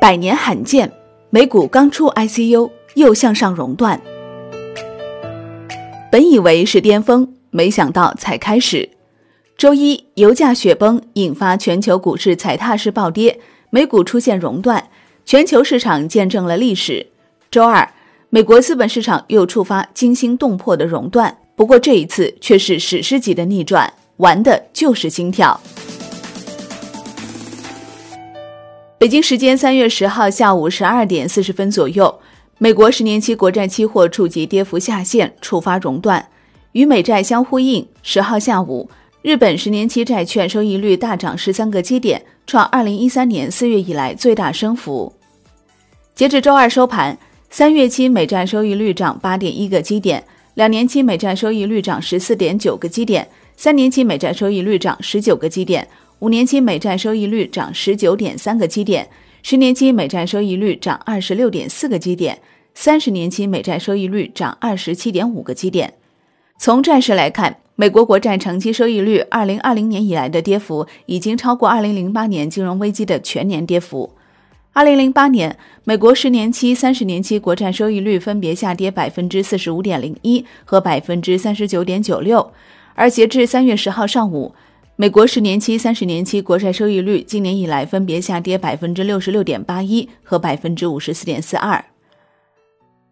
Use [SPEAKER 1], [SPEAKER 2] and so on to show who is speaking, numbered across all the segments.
[SPEAKER 1] 百年罕见，美股刚出 ICU 又向上熔断。本以为是巅峰，没想到才开始。周一，油价雪崩引发全球股市踩踏式暴跌，美股出现熔断，全球市场见证了历史。周二，美国资本市场又触发惊心动魄的熔断，不过这一次却是史诗级的逆转，玩的就是心跳。北京时间三月十号下午十二点四十分左右，美国十年期国债期货触及跌幅下限，触发熔断。与美债相呼应，十号下午，日本十年期债券收益率大涨十三个基点，创二零一三年四月以来最大升幅。截至周二收盘，三月期美债收益率涨八点一个基点，两年期美债收益率涨十四点九个基点，三年期美债收益率涨十九个基点。五年期美债收益率涨十九点三个基点，十年期美债收益率涨二十六点四个基点，三十年期美债收益率涨二十七点五个基点。从债市来看，美国国债长期收益率二零二零年以来的跌幅已经超过二零零八年金融危机的全年跌幅。二零零八年，美国十年期、三十年期国债收益率分别下跌百分之四十五点零一和百分之三十九点九六，而截至三月十号上午。美国十年期、三十年期国债收益率今年以来分别下跌百分之六十六点八一和百分之五十四点四二。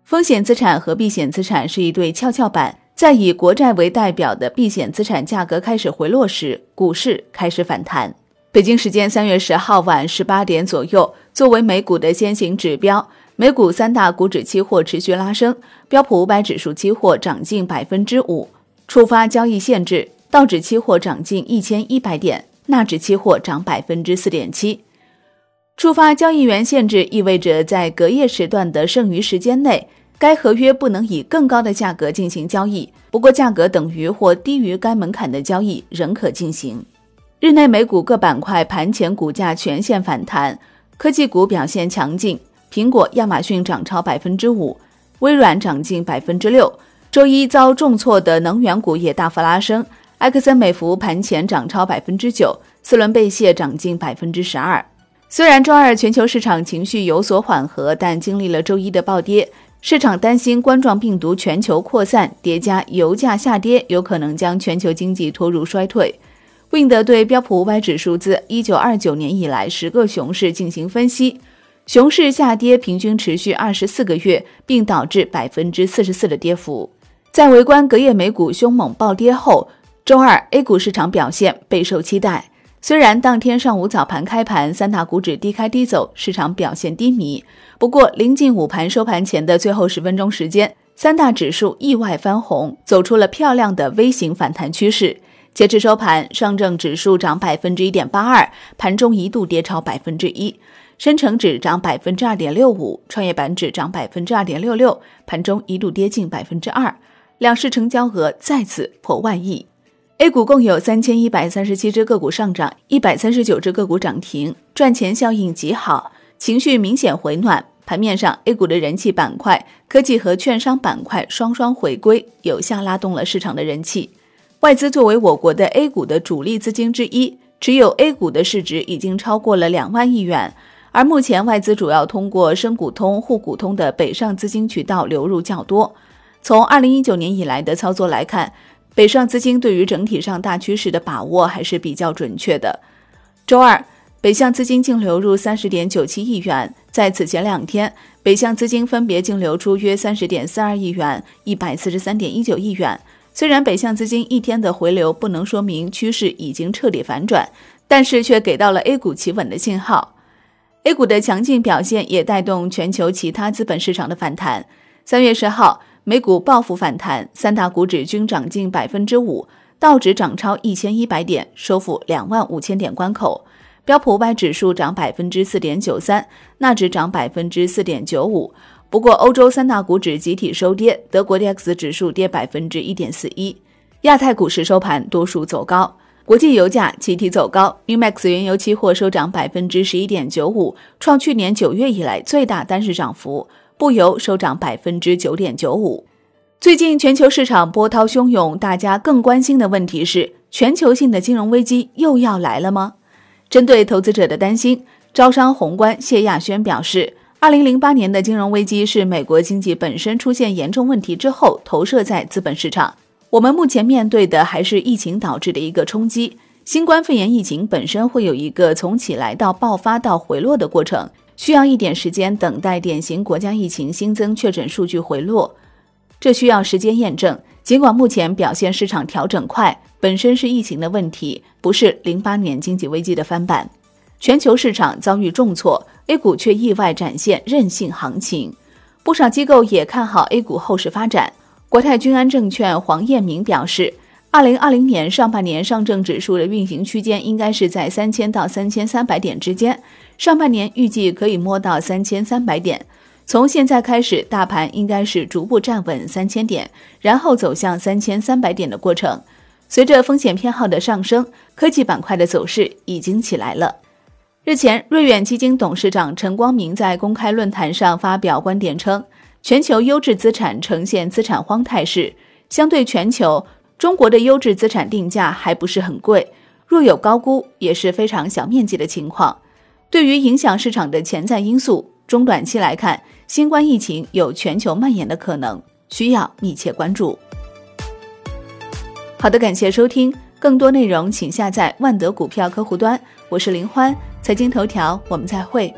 [SPEAKER 1] 风险资产和避险资产是一对跷跷板，在以国债为代表的避险资产价格开始回落时，股市开始反弹。北京时间三月十号晚十八点左右，作为美股的先行指标，美股三大股指期货持续拉升，标普五百指数期货涨近百分之五，触发交易限制。道指期货涨近一千一百点，纳指期货涨百分之四点七。触发交易员限制意味着在隔夜时段的剩余时间内，该合约不能以更高的价格进行交易。不过，价格等于或低于该门槛的交易仍可进行。日内美股各板块盘前股价全线反弹，科技股表现强劲，苹果、亚马逊涨超百分之五，微软涨近百分之六。周一遭重挫的能源股也大幅拉升。埃克森美孚盘前涨超百分之九，四轮贝谢涨近百分之十二。虽然周二全球市场情绪有所缓和，但经历了周一的暴跌，市场担心冠状病毒全球扩散叠加油价下跌，有可能将全球经济拖入衰退。Wind 对标普五百指数自一九二九年以来十个熊市进行分析，熊市下跌平均持续二十四个月，并导致百分之四十四的跌幅。在围观隔夜美股凶猛暴跌后。周二，A 股市场表现备受期待。虽然当天上午早盘开盘，三大股指低开低走，市场表现低迷。不过，临近午盘收盘前的最后十分钟时间，三大指数意外翻红，走出了漂亮的 V 型反弹趋势。截至收盘，上证指数涨百分之一点八二，盘中一度跌超百分之一；深成指涨百分之二点六五，创业板指涨百分之二点六六，盘中一度跌近百分之二。两市成交额再次破万亿。A 股共有三千一百三十七只个股上涨，一百三十九只个股涨停，赚钱效应极好，情绪明显回暖。盘面上，A 股的人气板块科技和券商板块双双回归，有效拉动了市场的人气。外资作为我国的 A 股的主力资金之一，持有 A 股的市值已经超过了两万亿元。而目前，外资主要通过深股通、沪股通的北上资金渠道流入较多。从二零一九年以来的操作来看。北上资金对于整体上大趋势的把握还是比较准确的。周二，北向资金净流入三十点九七亿元，在此前两天，北向资金分别净流出约三十点四二亿元、一百四十三点一九亿元。虽然北向资金一天的回流不能说明趋势已经彻底反转，但是却给到了 A 股企稳的信号。A 股的强劲表现也带动全球其他资本市场的反弹。三月十号。美股报复反弹，三大股指均涨近百分之五，道指涨超一千一百点，收复两万五千点关口；标普五百指数涨百分之四点九三，纳指涨百分之四点九五。不过，欧洲三大股指集体收跌，德国 DAX 指数跌百分之一点四一。亚太股市收盘多数走高，国际油价集体走高，NEWMAX 原油期货收涨百分之十一点九五，创去年九月以来最大单日涨幅。不油收涨百分之九点九五。最近全球市场波涛汹涌，大家更关心的问题是：全球性的金融危机又要来了吗？针对投资者的担心，招商宏观谢亚轩表示，二零零八年的金融危机是美国经济本身出现严重问题之后投射在资本市场。我们目前面对的还是疫情导致的一个冲击。新冠肺炎疫情本身会有一个从起来到爆发到回落的过程，需要一点时间等待典型国家疫情新增确诊数据回落，这需要时间验证。尽管目前表现市场调整快，本身是疫情的问题，不是零八年经济危机的翻版。全球市场遭遇重挫，A 股却意外展现韧性行情。不少机构也看好 A 股后市发展。国泰君安证券黄彦明表示，二零二零年上半年上证指数的运行区间应该是在三千到三千三百点之间，上半年预计可以摸到三千三百点。从现在开始，大盘应该是逐步站稳三千点，然后走向三千三百点的过程。随着风险偏好的上升，科技板块的走势已经起来了。日前，瑞远基金董事长陈光明在公开论坛上发表观点称，全球优质资产呈现资产荒态势。相对全球，中国的优质资产定价还不是很贵，若有高估，也是非常小面积的情况。对于影响市场的潜在因素，中短期来看，新冠疫情有全球蔓延的可能，需要密切关注。好的，感谢收听，更多内容请下载万德股票客户端。我是林欢。财经头条，我们再会。